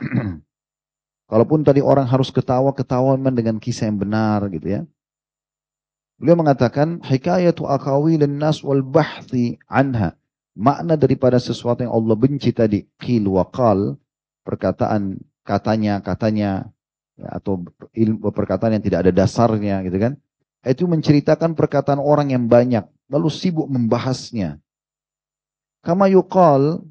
Speaker 1: Kalaupun tadi orang harus ketawa, ketawa memang dengan kisah yang benar gitu ya. Beliau mengatakan hikayatu akawil nas wal bahthi anha. Makna daripada sesuatu yang Allah benci tadi qil wa qal, perkataan katanya katanya ya, atau ilmu perkataan yang tidak ada dasarnya gitu kan itu menceritakan perkataan orang yang banyak, lalu sibuk membahasnya. Kama yuqal,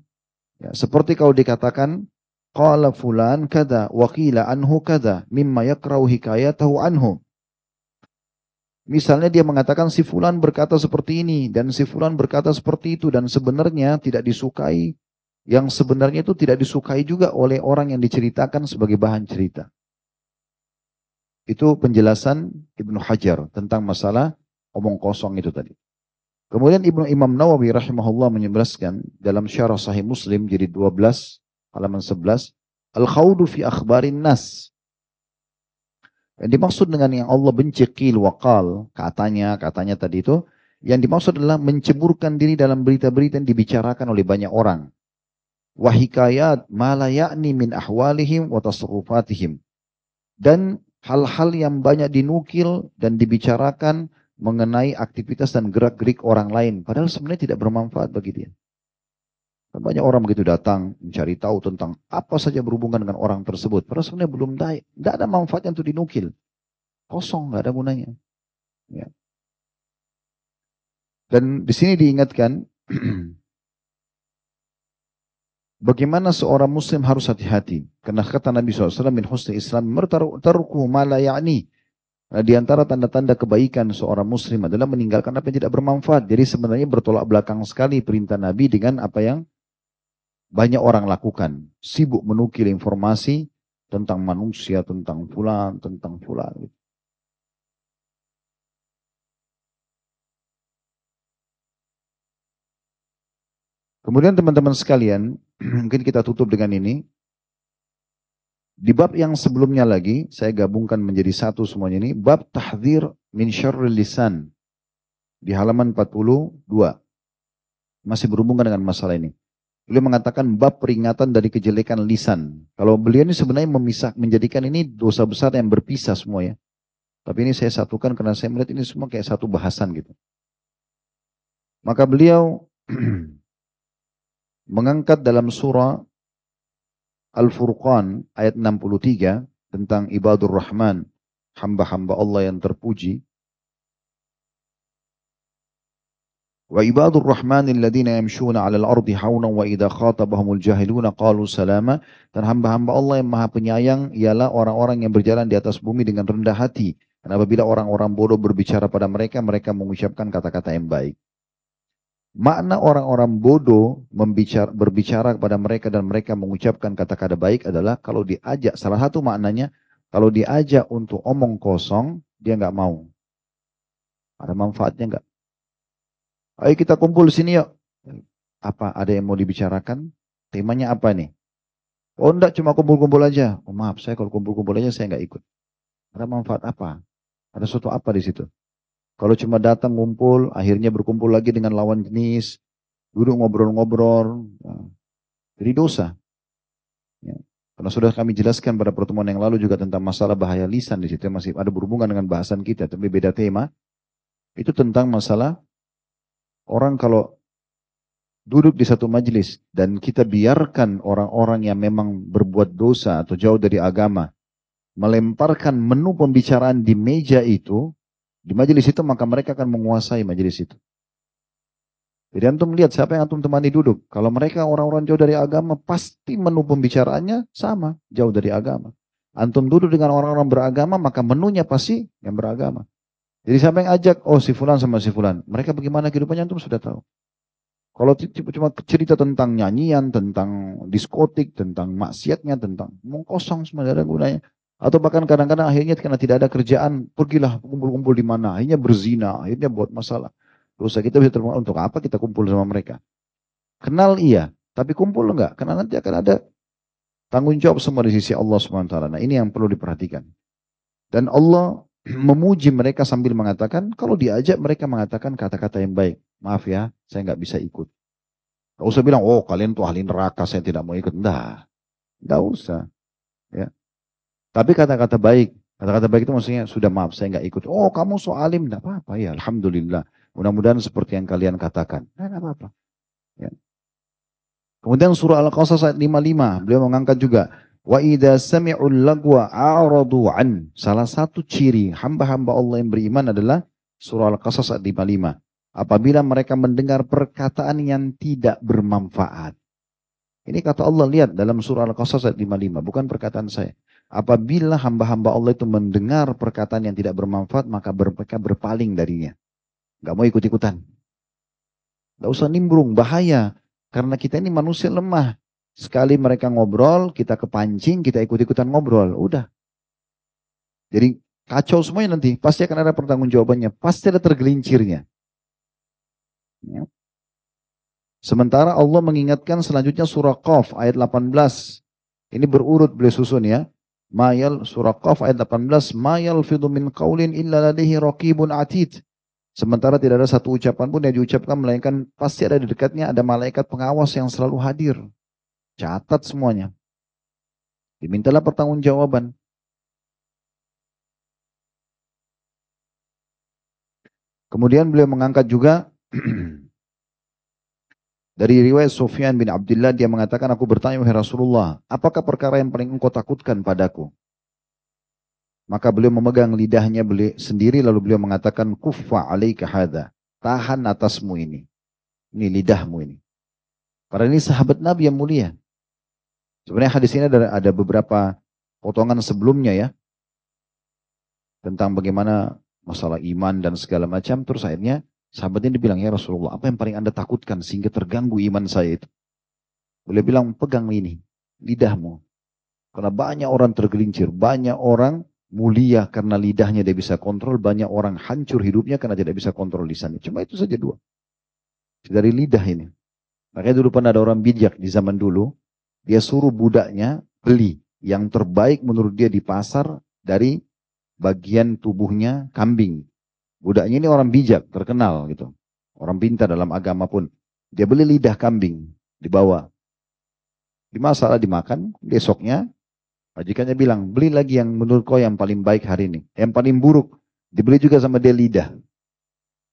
Speaker 1: ya, seperti kalau dikatakan, qala fulan kada, wakila anhu kada, mimma yakrau hikayatahu anhu. Misalnya dia mengatakan si fulan berkata seperti ini dan si fulan berkata seperti itu dan sebenarnya tidak disukai yang sebenarnya itu tidak disukai juga oleh orang yang diceritakan sebagai bahan cerita. Itu penjelasan Ibnu Hajar tentang masalah omong kosong itu tadi. Kemudian Ibnu Imam Nawawi rahimahullah menjelaskan dalam syarah sahih Muslim jadi 12 halaman 11 Al-khawdu fi akhbarin nas. Yang dimaksud dengan yang Allah benci qil waqal, katanya, katanya tadi itu, yang dimaksud adalah menceburkan diri dalam berita-berita yang dibicarakan oleh banyak orang. Wahikayat ma la ya'ni min ahwalihim wa tasarrufatihim. Dan hal-hal yang banyak dinukil dan dibicarakan mengenai aktivitas dan gerak-gerik orang lain. Padahal sebenarnya tidak bermanfaat bagi dia. Banyak orang begitu datang mencari tahu tentang apa saja berhubungan dengan orang tersebut. Padahal sebenarnya belum baik. Tidak ada manfaatnya untuk dinukil. Kosong, nggak ada gunanya. Ya. Dan di sini diingatkan Bagaimana seorang muslim harus hati-hati. Karena kata Nabi SAW, min husni islam, mertaruku mala ya'ni. Nah, di antara tanda-tanda kebaikan seorang muslim adalah meninggalkan apa yang tidak bermanfaat. Jadi sebenarnya bertolak belakang sekali perintah Nabi dengan apa yang banyak orang lakukan. Sibuk menukil informasi tentang manusia, tentang fulan, tentang fulan. Kemudian teman-teman sekalian, mungkin kita tutup dengan ini. Di bab yang sebelumnya lagi, saya gabungkan menjadi satu semuanya ini. Bab tahdir min syarril lisan. Di halaman 42. Masih berhubungan dengan masalah ini. Beliau mengatakan bab peringatan dari kejelekan lisan. Kalau beliau ini sebenarnya memisah, menjadikan ini dosa besar yang berpisah semua ya. Tapi ini saya satukan karena saya melihat ini semua kayak satu bahasan gitu. Maka beliau mengangkat dalam surah Al-Furqan ayat 63 tentang ibadur rahman hamba-hamba Allah yang terpuji. Wa ibadur rahmanil ladina yamshuna 'alal ardi hauna wa idza khatabahumul jahiluna qalu salama dan hamba-hamba Allah yang Maha Penyayang ialah orang-orang yang berjalan di atas bumi dengan rendah hati. Dan apabila orang-orang bodoh berbicara pada mereka, mereka mengucapkan kata-kata yang baik. Makna orang-orang bodoh membicara, berbicara kepada mereka dan mereka mengucapkan kata-kata baik adalah kalau diajak, salah satu maknanya, kalau diajak untuk omong kosong, dia nggak mau. Ada manfaatnya nggak? Ayo kita kumpul sini yuk. Apa ada yang mau dibicarakan? Temanya apa nih? Oh enggak cuma kumpul-kumpul aja. Oh maaf saya kalau kumpul-kumpul aja saya nggak ikut. Ada manfaat apa? Ada sesuatu apa di situ? Kalau cuma datang ngumpul, akhirnya berkumpul lagi dengan lawan jenis, duduk ngobrol-ngobrol, ya. jadi dosa. Ya. Karena sudah kami jelaskan pada pertemuan yang lalu juga tentang masalah bahaya lisan di situ masih ada berhubungan dengan bahasan kita, tapi beda tema. Itu tentang masalah Orang kalau duduk di satu majelis dan kita biarkan orang-orang yang memang berbuat dosa atau jauh dari agama melemparkan menu pembicaraan di meja itu, di majelis itu maka mereka akan menguasai majelis itu. Jadi antum lihat siapa yang antum temani duduk. Kalau mereka orang-orang jauh dari agama, pasti menu pembicaraannya sama, jauh dari agama. Antum duduk dengan orang-orang beragama, maka menunya pasti yang beragama. Jadi siapa yang ajak, oh si fulan sama si fulan. Mereka bagaimana kehidupannya antum sudah tahu. Kalau cuma cerita tentang nyanyian, tentang diskotik, tentang maksiatnya, tentang mau kosong ada gunanya. Atau bahkan kadang-kadang akhirnya karena tidak ada kerjaan, pergilah kumpul-kumpul di mana, akhirnya berzina, akhirnya buat masalah. Terus kita bisa terima untuk apa kita kumpul sama mereka? Kenal iya, tapi kumpul enggak? Karena nanti akan ada tanggung jawab semua di sisi Allah SWT. Nah ini yang perlu diperhatikan. Dan Allah memuji mereka sambil mengatakan, kalau diajak mereka mengatakan kata-kata yang baik. Maaf ya, saya nggak bisa ikut. Gak usah bilang, oh kalian tuh ahli neraka, saya tidak mau ikut. Enggak, nggak usah. Ya. Tapi kata-kata baik, kata-kata baik itu maksudnya sudah maaf, saya nggak ikut. Oh kamu so alim, enggak apa-apa ya, Alhamdulillah. Mudah-mudahan seperti yang kalian katakan. Enggak apa-apa. Ya. Kemudian surah Al-Qasas ayat 55, beliau mengangkat juga, Wa idza sami'ul lagwa an. Salah satu ciri hamba-hamba Allah yang beriman adalah surah Al-Qasas ayat 55. Apabila mereka mendengar perkataan yang tidak bermanfaat. Ini kata Allah lihat dalam surah Al-Qasas ayat 55, bukan perkataan saya. Apabila hamba-hamba Allah itu mendengar perkataan yang tidak bermanfaat, maka mereka berpaling darinya. Gak mau ikut-ikutan. Gak usah nimbrung, bahaya. Karena kita ini manusia lemah. Sekali mereka ngobrol, kita kepancing, kita ikut-ikutan ngobrol. Udah. Jadi kacau semuanya nanti. Pasti akan ada pertanggungjawabannya. Pasti ada tergelincirnya. Ya. Sementara Allah mengingatkan selanjutnya surah Qaf ayat 18. Ini berurut beliau susun ya. Mayal surah Qaf ayat 18. Mayal fidu min qawlin illa ladaihi raqibun atid. Sementara tidak ada satu ucapan pun yang diucapkan melainkan pasti ada di dekatnya ada malaikat pengawas yang selalu hadir. Catat semuanya. Dimintalah pertanggungjawaban. Kemudian beliau mengangkat juga dari riwayat Sufyan bin Abdullah dia mengatakan aku bertanya wahai Rasulullah, apakah perkara yang paling engkau takutkan padaku? Maka beliau memegang lidahnya beliau sendiri lalu beliau mengatakan kuffa alaika hadha. Tahan atasmu ini. Ini lidahmu ini. Karena ini sahabat Nabi yang mulia. Sebenarnya hadis ini ada, ada beberapa potongan sebelumnya ya. Tentang bagaimana masalah iman dan segala macam. Terus akhirnya sahabatnya dibilang, ya Rasulullah apa yang paling anda takutkan sehingga terganggu iman saya itu. Boleh bilang pegang ini, lidahmu. Karena banyak orang tergelincir, banyak orang mulia karena lidahnya dia bisa kontrol, banyak orang hancur hidupnya karena tidak bisa kontrol lisannya. Cuma itu saja dua. Dari lidah ini. Makanya dulu pernah ada orang bijak di zaman dulu, dia suruh budaknya beli yang terbaik menurut dia di pasar dari bagian tubuhnya kambing. Budaknya ini orang bijak, terkenal gitu. Orang pintar dalam agama pun. Dia beli lidah kambing, dibawa. Dimasak, dimakan, besoknya majikannya bilang, beli lagi yang menurut kau yang paling baik hari ini. Yang paling buruk, dibeli juga sama dia lidah.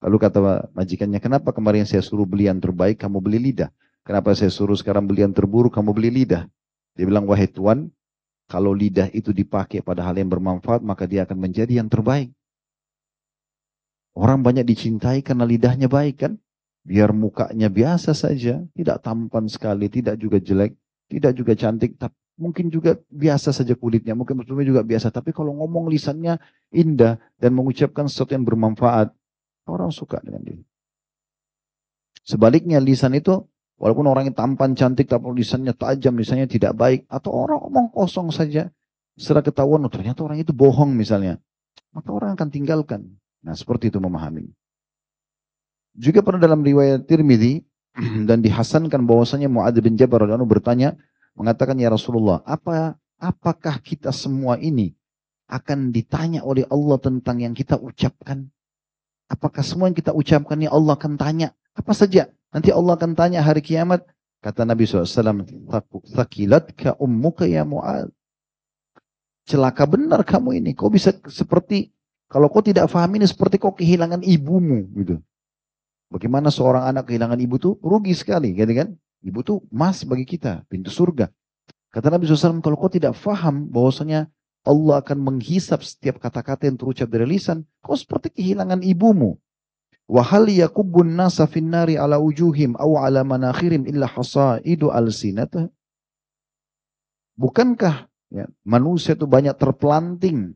Speaker 1: Lalu kata majikannya, kenapa kemarin saya suruh beli yang terbaik, kamu beli lidah? Kenapa saya suruh sekarang beli yang terburuk, kamu beli lidah? Dia bilang, wahai tuan, Kalau lidah itu dipakai pada hal yang bermanfaat, maka dia akan menjadi yang terbaik. Orang banyak dicintai karena lidahnya baik kan? Biar mukanya biasa saja, tidak tampan sekali, tidak juga jelek, tidak juga cantik, tapi mungkin juga biasa saja kulitnya, mungkin betulnya juga biasa. Tapi kalau ngomong lisannya indah dan mengucapkan sesuatu yang bermanfaat, orang suka dengan dia. Sebaliknya lisan itu Walaupun orang yang tampan, cantik, tapi lisannya tajam, lisannya tidak baik. Atau orang ngomong kosong saja. Setelah ketahuan, oh, ternyata orang itu bohong misalnya. Maka orang akan tinggalkan. Nah seperti itu memahami. Juga pernah dalam riwayat Tirmidzi dan dihasankan bahwasanya Muadz bin Jabal radhiyallahu bertanya mengatakan ya Rasulullah, apa apakah kita semua ini akan ditanya oleh Allah tentang yang kita ucapkan? Apakah semua yang kita ucapkan ini Allah akan tanya apa saja? Nanti Allah akan tanya hari kiamat. Kata Nabi SAW, Thakilatka ummuka ya Mu'ad. Celaka benar kamu ini. Kau bisa seperti, kalau kau tidak paham ini seperti kau kehilangan ibumu. gitu. Bagaimana seorang anak kehilangan ibu tuh rugi sekali. Gitu kan? Ibu tuh emas bagi kita, pintu surga. Kata Nabi SAW, kalau kau tidak faham bahwasanya Allah akan menghisap setiap kata-kata yang terucap dari lisan, kau seperti kehilangan ibumu. Wahal yakubun nasa finnari ala ujuhim aw ala manakhirim illa hasaidu alsinatah. Bukankah ya, manusia itu banyak terpelanting,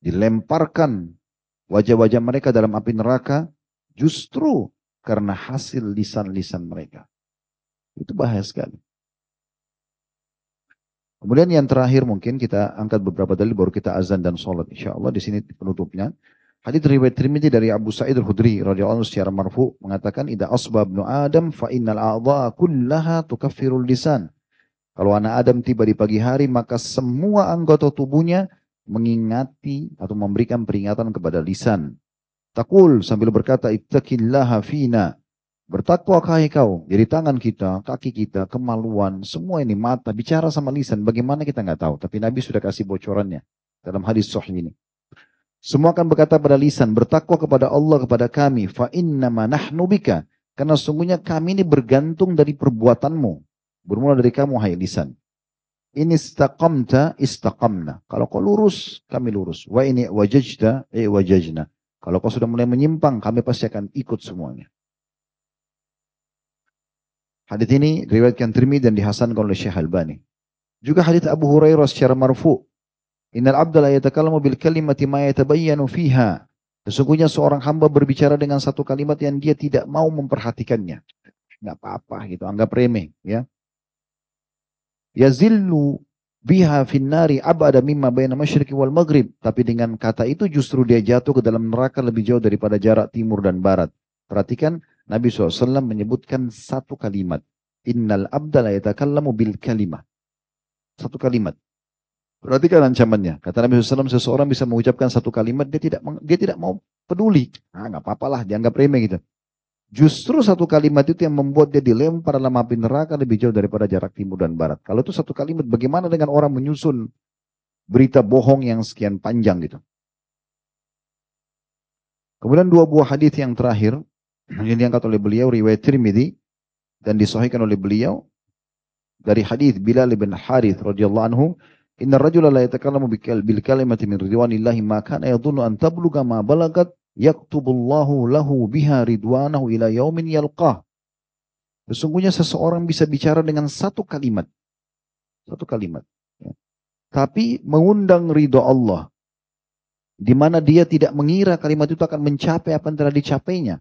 Speaker 1: dilemparkan wajah-wajah mereka dalam api neraka justru karena hasil lisan-lisan mereka. Itu bahaya sekali. Kemudian yang terakhir mungkin kita angkat beberapa dalil baru kita azan dan sholat. Insya Allah di sini penutupnya. Hadis riwayat Tirmidzi dari Abu Sa'id Al-Khudri radhiyallahu anhu secara marfu mengatakan idza asbab nu Adam fa innal a'dha'a kullaha tukaffirul lisan. Kalau anak Adam tiba di pagi hari maka semua anggota tubuhnya mengingati atau memberikan peringatan kepada lisan. Takul sambil berkata ittaqillaha fina. Bertakwa kai kau. Jadi tangan kita, kaki kita, kemaluan, semua ini mata bicara sama lisan. Bagaimana kita nggak tahu. Tapi Nabi sudah kasih bocorannya dalam hadis sahih ini. Semua akan berkata pada lisan, bertakwa kepada Allah kepada kami. Fa innama nahnu bika. Karena sungguhnya kami ini bergantung dari perbuatanmu. Bermula dari kamu, hai lisan. Ini istaqamta istaqamna. Kalau kau lurus, kami lurus. Wa ini wajajta, eh wajajna. Kalau kau sudah mulai menyimpang, kami pasti akan ikut semuanya. Hadis ini riwayatkan Tirmidzi dan dihasankan oleh Syekh Albani. Juga hadis Abu Hurairah secara marfu Innal abda la yatakallamu bil kalimati ma yatabayyanu fiha. Sesungguhnya seorang hamba berbicara dengan satu kalimat yang dia tidak mau memperhatikannya. Enggak apa-apa gitu, anggap remeh ya. Yazillu biha finnari abada mimma baina masyriqi wal maghrib. Tapi dengan kata itu justru dia jatuh ke dalam neraka lebih jauh daripada jarak timur dan barat. Perhatikan Nabi SAW menyebutkan satu kalimat. Innal abda la yatakallamu bil kalimah. Satu kalimat. Perhatikan ancamannya. Kata Nabi SAW, seseorang bisa mengucapkan satu kalimat, dia tidak dia tidak mau peduli. Ah, nggak apa-apalah, dianggap remeh gitu. Justru satu kalimat itu yang membuat dia dilempar dalam api neraka lebih jauh daripada jarak timur dan barat. Kalau itu satu kalimat, bagaimana dengan orang menyusun berita bohong yang sekian panjang gitu. Kemudian dua buah hadis yang terakhir yang diangkat oleh beliau riwayat Tirmidzi dan disahihkan oleh beliau dari hadis Bilal bin Harith radhiyallahu anhu Inna rajula la yatakallamu bil kalimati min ridwanillahi ma kana yadhunnu an tabluga ma balagat yaktubullahu lahu biha ridwanahu ila yaumin yalqah. Sesungguhnya seseorang bisa bicara dengan satu kalimat. Satu kalimat. Ya. Tapi mengundang ridho Allah. Di mana dia tidak mengira kalimat itu akan mencapai apa yang telah dicapainya.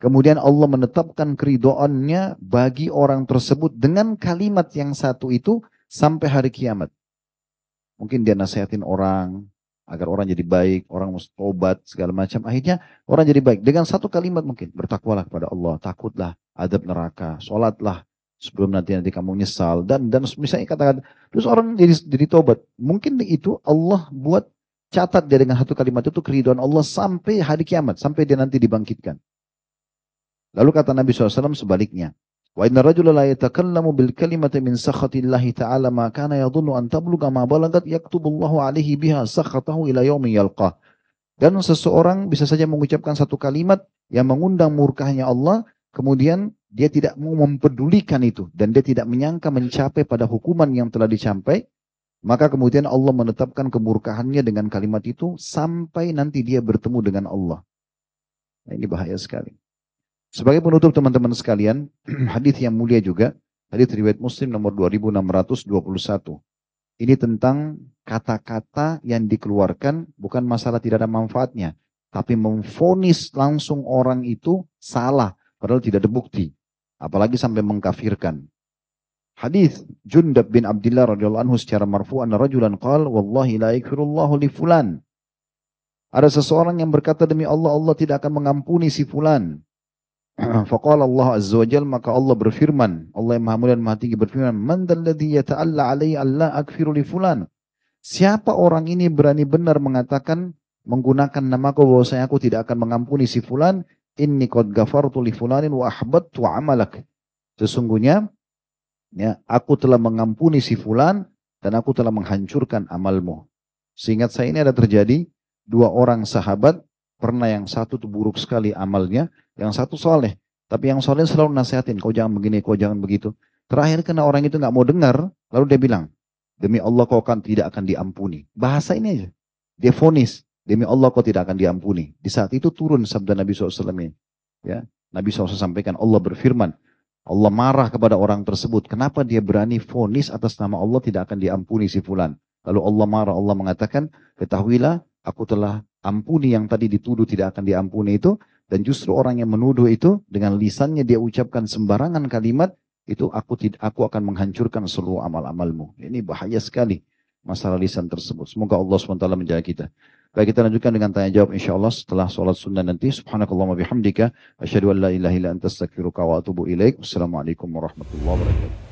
Speaker 1: Kemudian Allah menetapkan keridoannya bagi orang tersebut dengan kalimat yang satu itu sampai hari kiamat. Mungkin dia nasihatin orang agar orang jadi baik, orang mesti tobat segala macam. Akhirnya orang jadi baik dengan satu kalimat mungkin bertakwalah kepada Allah, takutlah adab neraka, sholatlah sebelum nanti nanti kamu nyesal dan dan misalnya katakan terus orang jadi jadi tobat. Mungkin itu Allah buat catat dia dengan satu kalimat itu keriduan Allah sampai hari kiamat, sampai dia nanti dibangkitkan. Lalu kata Nabi SAW sebaliknya. Wa inna rajula la yatakallamu bil kalimati min sakhatillahi ta'ala ma kana yadhunnu an tabluga ma balagat yaktubullahu alaihi biha sakhatahu ila yaumi yalqah. Dan seseorang bisa saja mengucapkan satu kalimat yang mengundang murkahnya Allah, kemudian dia tidak mau mempedulikan itu dan dia tidak menyangka mencapai pada hukuman yang telah dicapai Maka kemudian Allah menetapkan kemurkahannya dengan kalimat itu sampai nanti dia bertemu dengan Allah. Nah, ini bahaya sekali. Sebagai penutup teman-teman sekalian, hadis yang mulia juga, hadis riwayat Muslim nomor 2621. Ini tentang kata-kata yang dikeluarkan bukan masalah tidak ada manfaatnya, tapi memfonis langsung orang itu salah padahal tidak ada bukti. Apalagi sampai mengkafirkan. Hadis Jundab bin Abdullah radhiyallahu anhu secara marfu anna rajulan qala wallahi la yakfirullahu li fulan. Ada seseorang yang berkata demi Allah Allah tidak akan mengampuni si fulan. Faqala Allah azza wa jalla maka Allah berfirman, Allah yang Maha Mulia dan Maha Tinggi berfirman, "Man dalladhi yata'alla alayya alla akfiru li fulan?" Siapa orang ini berani benar mengatakan menggunakan namaku bahwa saya aku tidak akan mengampuni si fulan, inni qad ghafartu li fulanin wa ahbattu amalak. Sesungguhnya ya, aku telah mengampuni si fulan dan aku telah menghancurkan amalmu. Seingat saya ini ada terjadi dua orang sahabat, pernah yang satu tuh buruk sekali amalnya, yang satu soleh. Tapi yang soleh selalu nasihatin, kau jangan begini, kau jangan begitu. Terakhir kena orang itu nggak mau dengar, lalu dia bilang, demi Allah kau akan tidak akan diampuni. Bahasa ini aja. Dia fonis, demi Allah kau tidak akan diampuni. Di saat itu turun sabda Nabi SAW ini. Ya, Nabi SAW sampaikan, Allah berfirman, Allah marah kepada orang tersebut. Kenapa dia berani fonis atas nama Allah tidak akan diampuni si fulan. Lalu Allah marah, Allah mengatakan, ketahuilah aku telah ampuni yang tadi dituduh tidak akan diampuni itu. Dan justru orang yang menuduh itu dengan lisannya dia ucapkan sembarangan kalimat, itu aku tidak aku akan menghancurkan seluruh amal-amalmu. Ini bahaya sekali masalah lisan tersebut. Semoga Allah SWT menjaga kita. Baik kita lanjutkan dengan tanya jawab insyaAllah setelah sholat sunnah nanti. Subhanakallah wa bihamdika. Asyadu an la ilaha illa anta astaghfiruka wa atubu ilaik. Wassalamualaikum warahmatullahi wabarakatuh.